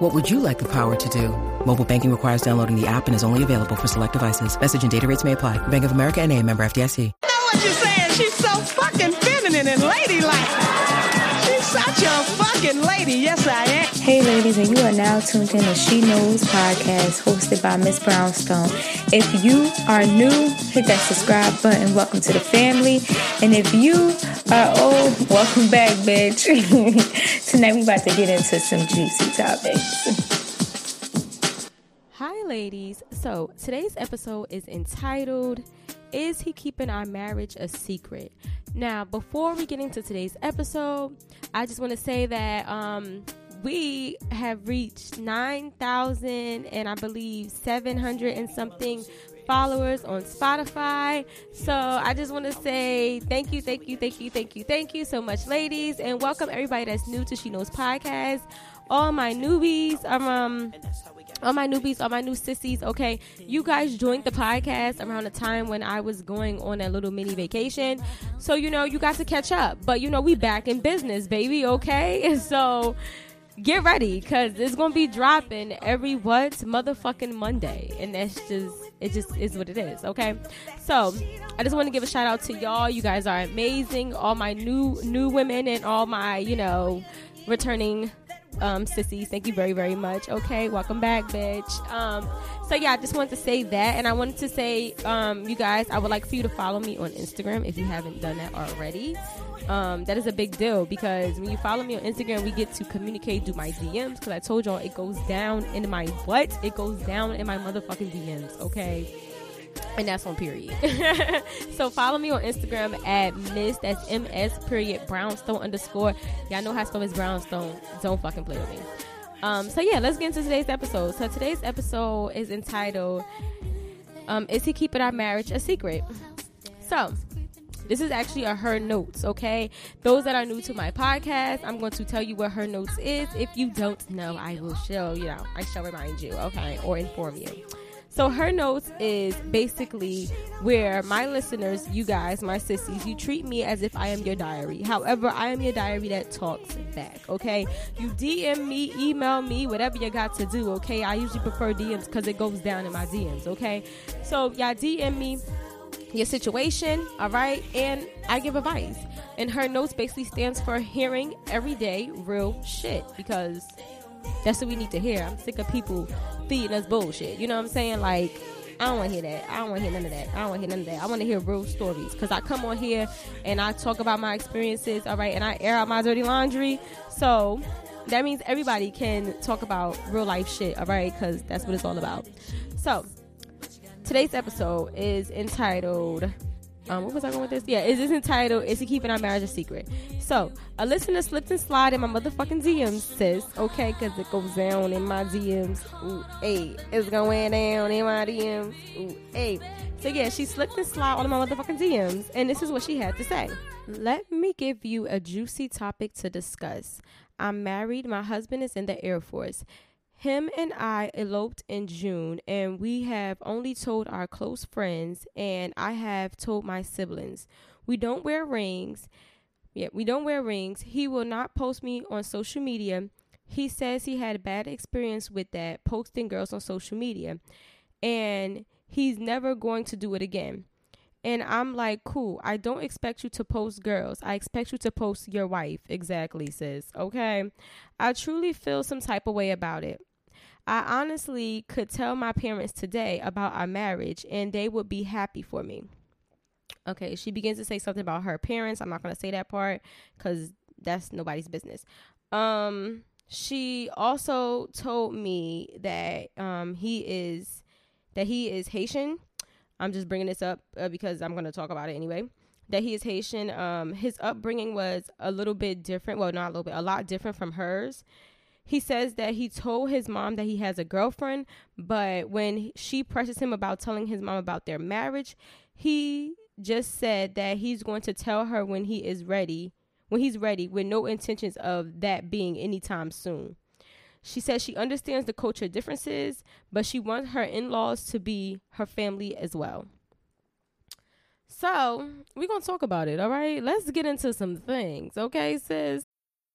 What would you like the power to do? Mobile banking requires downloading the app and is only available for select devices. Message and data rates may apply. Bank of America and a member FDIC. know what you're saying. She's so fucking feminine and ladylike. She's such a fucking lady. Yes, I am. Hey, ladies, and you are now tuned in to She Knows podcast hosted by Miss Brownstone. If you are new, hit that subscribe button. Welcome to the family. And if you are old, welcome back, bitch. Tonight, we about to get into some juicy topics. Hi, ladies. So, today's episode is entitled Is He Keeping Our Marriage a Secret? Now, before we get into today's episode, I just want to say that um, we have reached 9,000 and I believe 700 and something followers on Spotify. So I just want to say thank you, thank you, thank you, thank you, thank you so much, ladies, and welcome everybody that's new to She Knows Podcast. All my newbies, um, um all my newbies, all my new sissies, okay, you guys joined the podcast around the time when I was going on a little mini vacation. So, you know, you got to catch up. But, you know, we back in business, baby, okay? So, get ready because it's going to be dropping every what? Motherfucking Monday. And that's just, it just is what it is, okay? So, I just want to give a shout out to y'all. You guys are amazing. All my new, new women and all my, you know, returning um, sissies. Thank you very, very much. Okay, welcome back, bitch. Um, so yeah, I just wanted to say that, and I wanted to say, um, you guys, I would like for you to follow me on Instagram if you haven't done that already. Um, that is a big deal because when you follow me on Instagram, we get to communicate through my DMs. Because I told y'all it goes down in my what? It goes down in my motherfucking DMs. Okay and that's on period. so follow me on Instagram at Miss that's M S period Brownstone underscore. Y'all know how spell Miss Brownstone. Don't fucking play with me. Um, so yeah, let's get into today's episode. So today's episode is entitled um, "Is He Keeping Our Marriage a Secret?" So this is actually a her notes, okay? Those that are new to my podcast, I'm going to tell you what her notes is. If you don't know, I will show you know, I shall remind you, okay, or inform you. So her notes is basically where my listeners, you guys, my sissies, you treat me as if I am your diary. However, I am your diary that talks back, okay? You DM me, email me, whatever you got to do, okay? I usually prefer DMs because it goes down in my DMs, okay? So y'all DM me your situation, all right? And I give advice. And her notes basically stands for hearing everyday real shit because that's what we need to hear. I'm sick of people feeding us bullshit. You know what I'm saying? Like, I don't want to hear that. I don't want to hear none of that. I don't want to hear none of that. I want to hear real stories because I come on here and I talk about my experiences, all right, and I air out my dirty laundry. So that means everybody can talk about real life shit, all right, because that's what it's all about. So today's episode is entitled um, what was I going with this? Yeah, is this entitled "Is He Keeping Our Marriage a Secret?" So, a listener slipped and slide in my motherfucking DMs, sis. Okay, because it goes down in my DMs. Ooh, hey, it's going down in my DMs. Ooh, hey. So yeah, she slipped and slide on my motherfucking DMs, and this is what she had to say. Let me give you a juicy topic to discuss. I'm married. My husband is in the Air Force. Him and I eloped in June, and we have only told our close friends, and I have told my siblings. We don't wear rings. Yeah, we don't wear rings. He will not post me on social media. He says he had a bad experience with that, posting girls on social media, and he's never going to do it again. And I'm like, cool. I don't expect you to post girls. I expect you to post your wife. Exactly, sis. Okay. I truly feel some type of way about it. I honestly could tell my parents today about our marriage and they would be happy for me. Okay, she begins to say something about her parents. I'm not going to say that part cuz that's nobody's business. Um she also told me that um he is that he is Haitian. I'm just bringing this up uh, because I'm going to talk about it anyway. That he is Haitian. Um his upbringing was a little bit different, well not a little bit, a lot different from hers he says that he told his mom that he has a girlfriend, but when she presses him about telling his mom about their marriage, he just said that he's going to tell her when he is ready, when he's ready, with no intentions of that being anytime soon. She says she understands the culture differences, but she wants her in laws to be her family as well. So, we're going to talk about it, all right? Let's get into some things, okay, sis?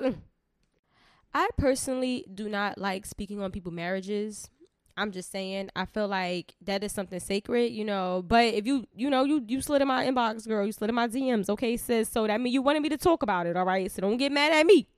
Mm. I personally do not like speaking on people's marriages. I'm just saying, I feel like that is something sacred, you know. But if you, you know, you you slid in my inbox, girl, you slid in my DMs, okay, sis. So that means you wanted me to talk about it, all right. So don't get mad at me.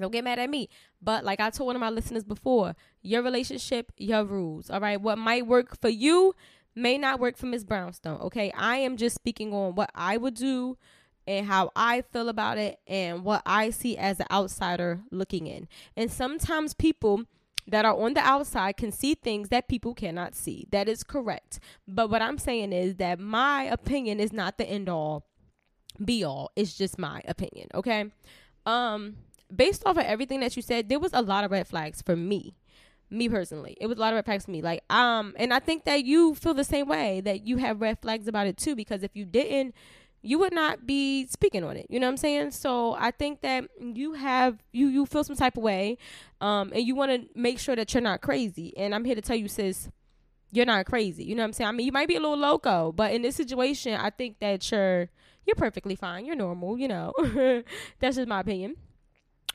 Don't get mad at me. But like I told one of my listeners before, your relationship, your rules, all right. What might work for you may not work for Miss Brownstone, okay. I am just speaking on what I would do and how I feel about it and what I see as an outsider looking in. And sometimes people that are on the outside can see things that people cannot see. That is correct. But what I'm saying is that my opinion is not the end all be all. It's just my opinion, okay? Um based off of everything that you said, there was a lot of red flags for me. Me personally. It was a lot of red flags for me. Like um and I think that you feel the same way that you have red flags about it too because if you didn't you would not be speaking on it. You know what I'm saying? So I think that you have you you feel some type of way, um, and you want to make sure that you're not crazy. And I'm here to tell you, sis, you're not crazy. You know what I'm saying? I mean, you might be a little loco, but in this situation, I think that you're you're perfectly fine. You're normal. You know, that's just my opinion.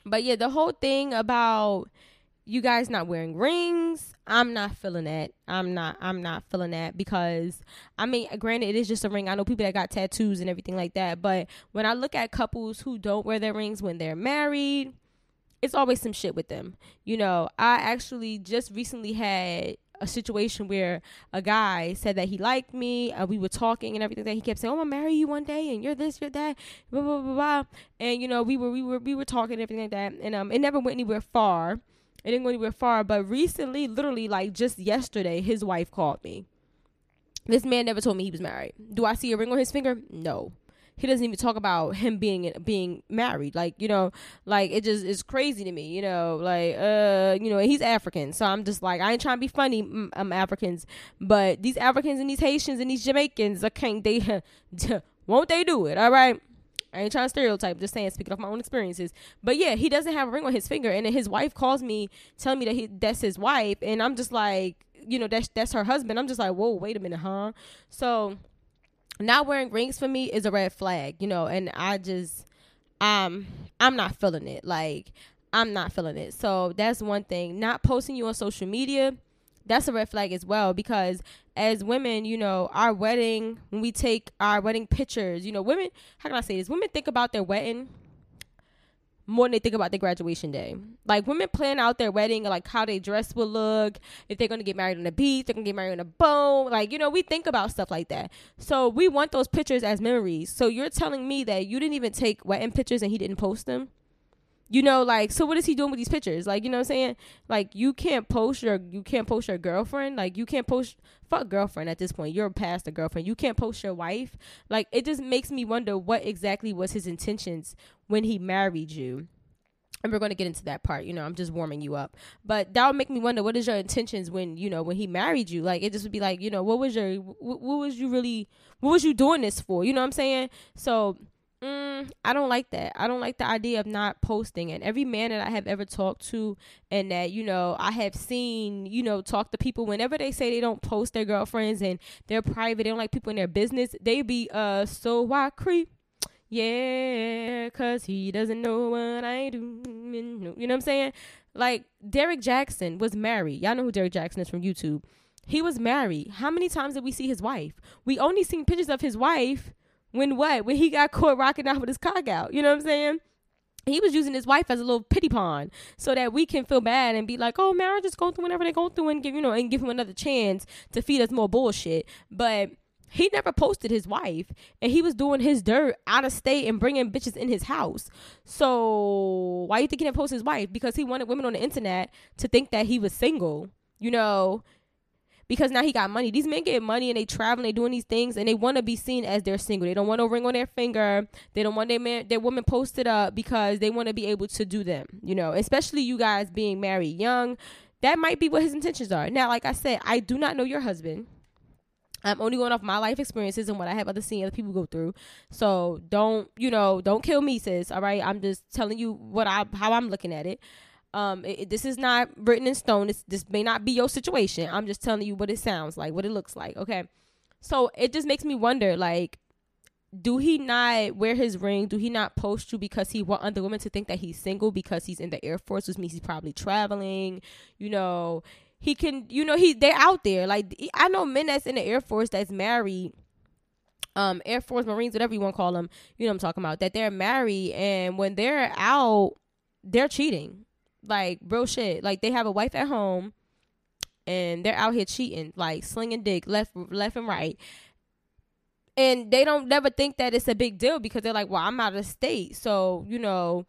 But yeah, the whole thing about you guys not wearing rings i'm not feeling that i'm not i'm not feeling that because i mean granted it is just a ring i know people that got tattoos and everything like that but when i look at couples who don't wear their rings when they're married it's always some shit with them you know i actually just recently had a situation where a guy said that he liked me. Uh, we were talking and everything. That he kept saying, "Oh, I'm gonna marry you one day, and you're this, you're that." Blah blah blah blah. And you know, we were we were we were talking and everything like that. And um, it never went anywhere far. It didn't go anywhere far. But recently, literally like just yesterday, his wife called me. This man never told me he was married. Do I see a ring on his finger? No. He doesn't even talk about him being being married. Like you know, like it just is crazy to me. You know, like uh, you know, he's African, so I'm just like I ain't trying to be funny. Mm, I'm Africans, but these Africans and these Haitians and these Jamaicans, they won't they do it? All right. I ain't trying to stereotype, just saying, speaking of my own experiences. But yeah, he doesn't have a ring on his finger, and then his wife calls me, telling me that he that's his wife, and I'm just like, you know, that's that's her husband. I'm just like, whoa, wait a minute, huh? So, not wearing rings for me is a red flag, you know, and I just, um, I'm not feeling it. Like, I'm not feeling it. So that's one thing. Not posting you on social media that's a red flag as well because as women, you know, our wedding, when we take our wedding pictures, you know, women, how can I say this? Women think about their wedding more than they think about their graduation day. Like women plan out their wedding, like how they dress will look, if they're gonna get married on the beach, they're gonna get married on a boat. Like, you know, we think about stuff like that. So we want those pictures as memories. So you're telling me that you didn't even take wedding pictures and he didn't post them? You know like so what is he doing with these pictures? Like you know what i'm saying? Like you can't post your you can't post your girlfriend. Like you can't post fuck girlfriend at this point. You're past a girlfriend. You can't post your wife. Like it just makes me wonder what exactly was his intentions when he married you. And we're going to get into that part you know i'm just warming you up. But that would make me wonder what is your intentions when you know when he married you? Like it just would be like you know what was your what, what was you really what was you doing this for? You know what i'm saying? So Mm, I don't like that. I don't like the idea of not posting. And every man that I have ever talked to, and that you know I have seen, you know, talk to people whenever they say they don't post their girlfriends and they're private, they don't like people in their business. They be uh so why creep. Yeah, cause he doesn't know what I do. You know what I'm saying? Like Derek Jackson was married. Y'all know who Derek Jackson is from YouTube. He was married. How many times did we see his wife? We only seen pictures of his wife when what? When he got caught rocking out with his cock out. You know what I'm saying? He was using his wife as a little pity pawn so that we can feel bad and be like, oh, marriage is go through whatever they go through and give, you know, and give him another chance to feed us more bullshit. But he never posted his wife and he was doing his dirt out of state and bringing bitches in his house so why you think he didn't post his wife because he wanted women on the internet to think that he was single you know because now he got money these men get money and they travel and they doing these things and they want to be seen as they're single they don't want no ring on their finger they don't want their man their woman posted up because they want to be able to do them you know especially you guys being married young that might be what his intentions are now like i said i do not know your husband I'm only going off my life experiences and what I have other seen other people go through. So don't, you know, don't kill me, sis. All right. I'm just telling you what I how I'm looking at it. Um, it, it, this is not written in stone. This this may not be your situation. I'm just telling you what it sounds like, what it looks like. Okay. So it just makes me wonder, like, do he not wear his ring? Do he not post you because he want other women to think that he's single because he's in the Air Force, which means he's probably traveling? You know, he can you know he they're out there like i know men that's in the air force that's married um air force marines whatever you want to call them you know i'm talking about that they're married and when they're out they're cheating like real shit like they have a wife at home and they're out here cheating like slinging dick left left and right and they don't never think that it's a big deal because they're like well i'm out of state so you know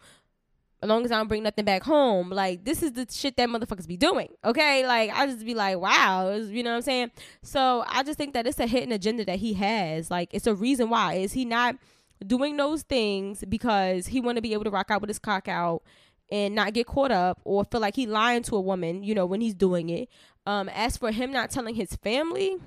as long as I don't bring nothing back home, like this is the shit that motherfuckers be doing. Okay, like I just be like, wow, you know what I'm saying? So I just think that it's a hidden agenda that he has. Like it's a reason why is he not doing those things because he want to be able to rock out with his cock out and not get caught up or feel like he lying to a woman, you know, when he's doing it. Um, as for him not telling his family,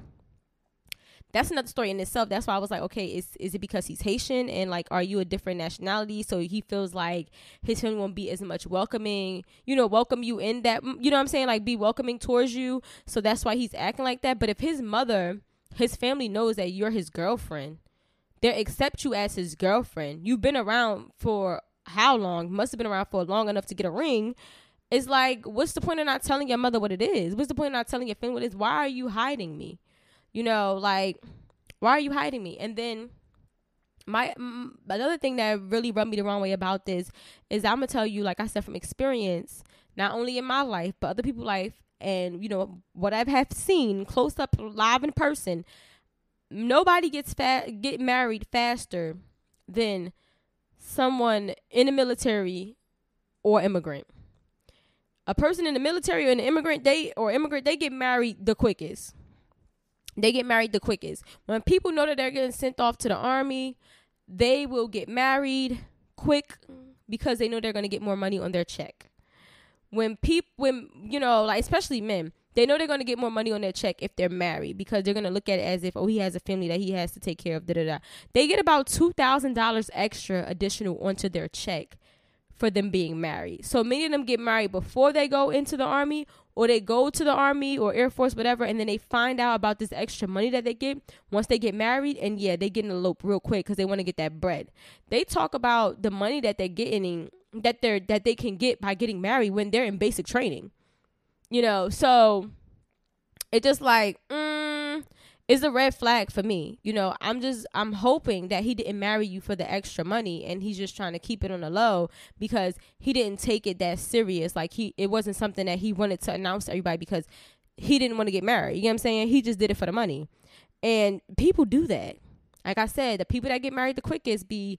that's another story in itself. That's why I was like, okay, is is it because he's Haitian and like, are you a different nationality? So he feels like his family won't be as much welcoming, you know, welcome you in that, you know what I'm saying? Like, be welcoming towards you. So that's why he's acting like that. But if his mother, his family knows that you're his girlfriend, they accept you as his girlfriend. You've been around for how long? Must have been around for long enough to get a ring. It's like, what's the point of not telling your mother what it is? What's the point of not telling your family what it is? Why are you hiding me? you know, like, why are you hiding me? And then my mm, another thing that really rubbed me the wrong way about this is I'm gonna tell you, like I said, from experience, not only in my life but other people's life, and you know what I've have seen close up, live in person. Nobody gets fat get married faster than someone in the military or immigrant. A person in the military or an immigrant, they or immigrant, they get married the quickest they get married the quickest. When people know that they're getting sent off to the army, they will get married quick because they know they're going to get more money on their check. When people, when you know, like especially men, they know they're going to get more money on their check if they're married because they're going to look at it as if oh he has a family that he has to take care of. Da da da. They get about two thousand dollars extra additional onto their check for them being married. So many of them get married before they go into the army or they go to the army or air force whatever and then they find out about this extra money that they get once they get married and yeah they get in a loop real quick because they want to get that bread they talk about the money that they're getting that they're that they can get by getting married when they're in basic training you know so it just like mm, is a red flag for me. You know, I'm just I'm hoping that he didn't marry you for the extra money and he's just trying to keep it on the low because he didn't take it that serious. Like he it wasn't something that he wanted to announce to everybody because he didn't want to get married. You know what I'm saying? He just did it for the money. And people do that. Like I said, the people that get married the quickest be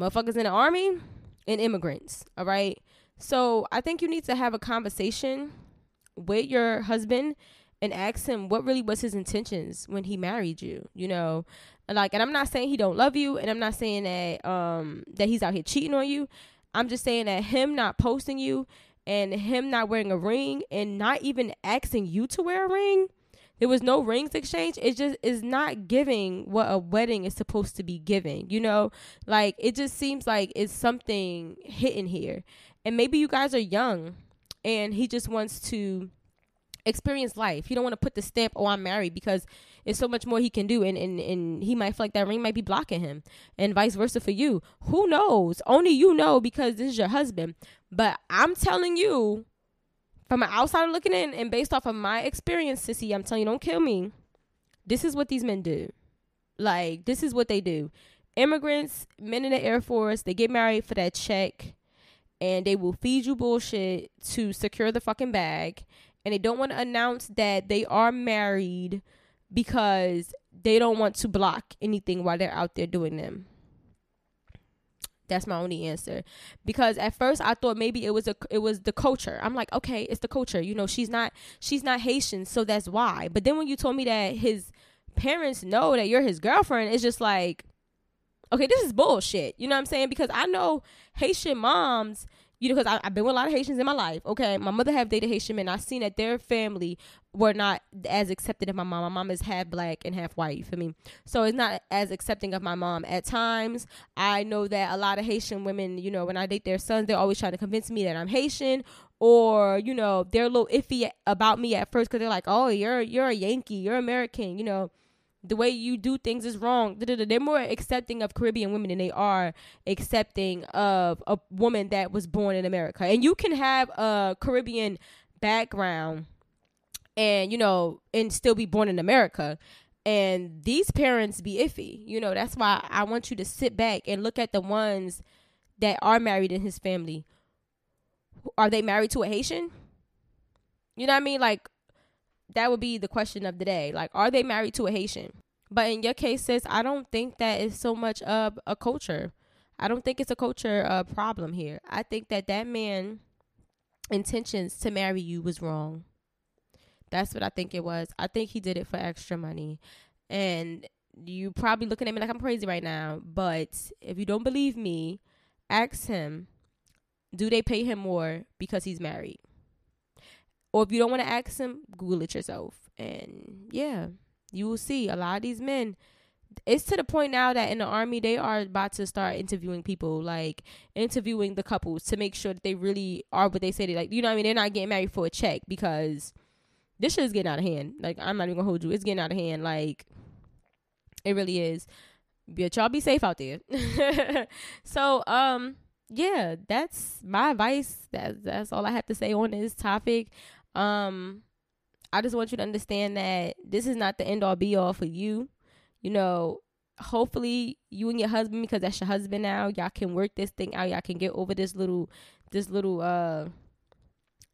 motherfuckers in the army and immigrants. All right. So I think you need to have a conversation with your husband and ask him what really was his intentions when he married you you know? Like and i'm not saying he don't love you and i'm not saying that um that he's out here cheating on you. I'm just saying that him not posting you and him not wearing a ring and not even asking you to wear a ring there was no rings exchange it just is not giving what a wedding is supposed to be giving you know? Like it just seems like it's something hidden here. And maybe you guys are young and he just wants to experience life. He don't want to put the stamp, oh, I'm married, because it's so much more he can do. And, and, and he might feel like that ring might be blocking him, and vice versa for you. Who knows? Only you know because this is your husband. But I'm telling you, from an outsider looking in, and based off of my experience, sissy, I'm telling you, don't kill me. This is what these men do. Like, this is what they do. Immigrants, men in the Air Force, they get married for that check and they will feed you bullshit to secure the fucking bag and they don't want to announce that they are married because they don't want to block anything while they're out there doing them. That's my only answer. Because at first I thought maybe it was a it was the culture. I'm like, okay, it's the culture. You know, she's not she's not Haitian, so that's why. But then when you told me that his parents know that you're his girlfriend, it's just like okay, this is bullshit. You know what I'm saying? Because I know Haitian moms, you know, because I've been with a lot of Haitians in my life. Okay, my mother have dated Haitian men. I've seen that their family were not as accepted of my mom. My mom is half black and half white for me, so it's not as accepting of my mom. At times, I know that a lot of Haitian women, you know, when I date their sons, they're always trying to convince me that I'm Haitian, or you know, they're a little iffy about me at first because they're like, "Oh, you're you're a Yankee, you're American," you know the way you do things is wrong. They're more accepting of Caribbean women than they are accepting of a woman that was born in America. And you can have a Caribbean background and, you know, and still be born in America. And these parents be iffy. You know, that's why I want you to sit back and look at the ones that are married in his family. Are they married to a Haitian? You know what I mean? Like, that would be the question of the day. Like, are they married to a Haitian? But in your case, sis, I don't think that is so much of a culture. I don't think it's a culture uh, problem here. I think that that man intentions to marry you was wrong. That's what I think it was. I think he did it for extra money. And you probably looking at me like I'm crazy right now, but if you don't believe me, ask him, do they pay him more because he's married? Or if you don't want to ask him, Google it yourself. And yeah, you will see a lot of these men. It's to the point now that in the army they are about to start interviewing people, like interviewing the couples to make sure that they really are what they say they like. You know what I mean? They're not getting married for a check because this shit is getting out of hand. Like I'm not even gonna hold you. It's getting out of hand. Like it really is. But y'all be safe out there. so um yeah, that's my advice. That's that's all I have to say on this topic. Um, I just want you to understand that this is not the end all be all for you. You know, hopefully you and your husband, because that's your husband now, y'all can work this thing out. Y'all can get over this little, this little uh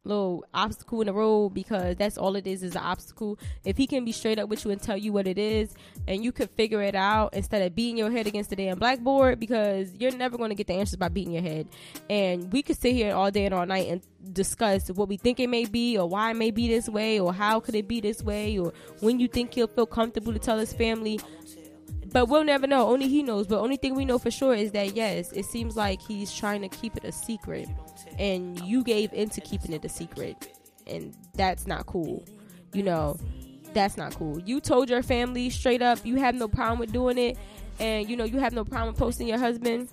little obstacle in the road because that's all it is is an obstacle. If he can be straight up with you and tell you what it is and you could figure it out instead of beating your head against the damn blackboard because you're never going to get the answers by beating your head. And we could sit here all day and all night and discuss what we think it may be or why it may be this way or how could it be this way or when you think he'll feel comfortable to tell his family but we'll never know. Only he knows. But only thing we know for sure is that yes, it seems like he's trying to keep it a secret and you gave into keeping it a secret and that's not cool you know that's not cool you told your family straight up you have no problem with doing it and you know you have no problem posting your husband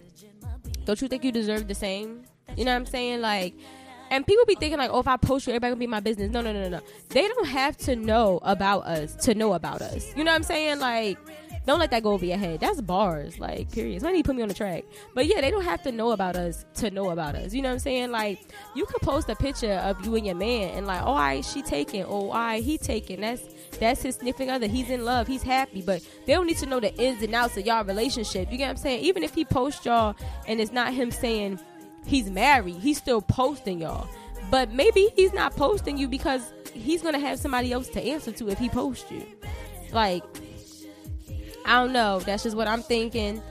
don't you think you deserve the same you know what i'm saying like and people be thinking like, oh, if I post you, everybody gonna be my business. No, no, no, no, no. They don't have to know about us to know about us. You know what I'm saying? Like, don't let that go over your head. That's bars, like period. Somebody put me on the track. But yeah, they don't have to know about us to know about us. You know what I'm saying? Like you could post a picture of you and your man and like, oh, I she taking, oh, I he taking. That's that's his sniffing other. He's in love. He's happy. But they don't need to know the ins and outs of y'all relationship. You get what I'm saying? Even if he posts y'all and it's not him saying he's married, he's still posting y'all. But maybe he's not posting you because he's gonna have somebody else to answer to if he posts you. Like I don't know. That's just what I'm thinking.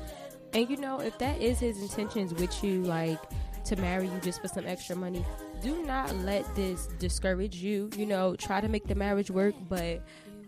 And you know, if that is his intentions with you, like to marry you just for some extra money, do not let this discourage you. You know, try to make the marriage work, but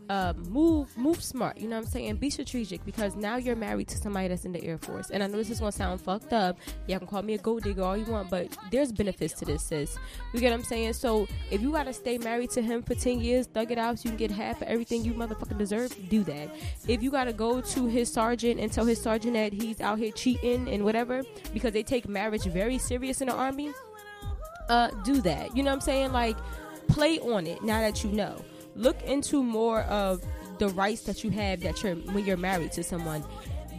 uh, move move smart. You know what I'm saying? Be strategic because now you're married to somebody that's in the Air Force. And I know this is gonna sound fucked up. Y'all can call me a gold digger all you want, but there's benefits to this, sis. You get what I'm saying? So if you gotta stay married to him for 10 years, thug it out so you can get half of everything you motherfucking deserve, do that. If you gotta go to his sergeant and tell his sergeant that he's out here cheating and whatever, because they take marriage very serious in the army, uh, do that. You know what I'm saying? Like, play on it now that you know look into more of the rights that you have that you're when you're married to someone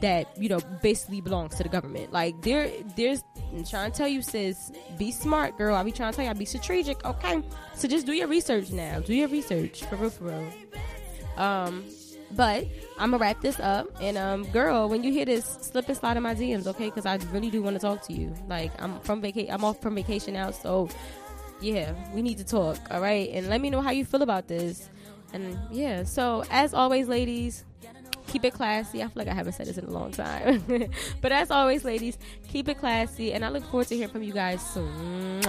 that you know basically belongs to the government. Like there, there's I'm trying to tell you, sis, be smart, girl. I be trying to tell you, I be strategic. Okay, so just do your research now. Do your research for real, for real. Um, but I'm gonna wrap this up. And um, girl, when you hear this, slip and slide in my DMs, okay? Because I really do want to talk to you. Like I'm from vacation. I'm off from vacation now, so yeah, we need to talk, all right? And let me know how you feel about this. And yeah, so as always, ladies, keep it classy. I feel like I haven't said this in a long time. but as always, ladies, keep it classy. And I look forward to hearing from you guys soon.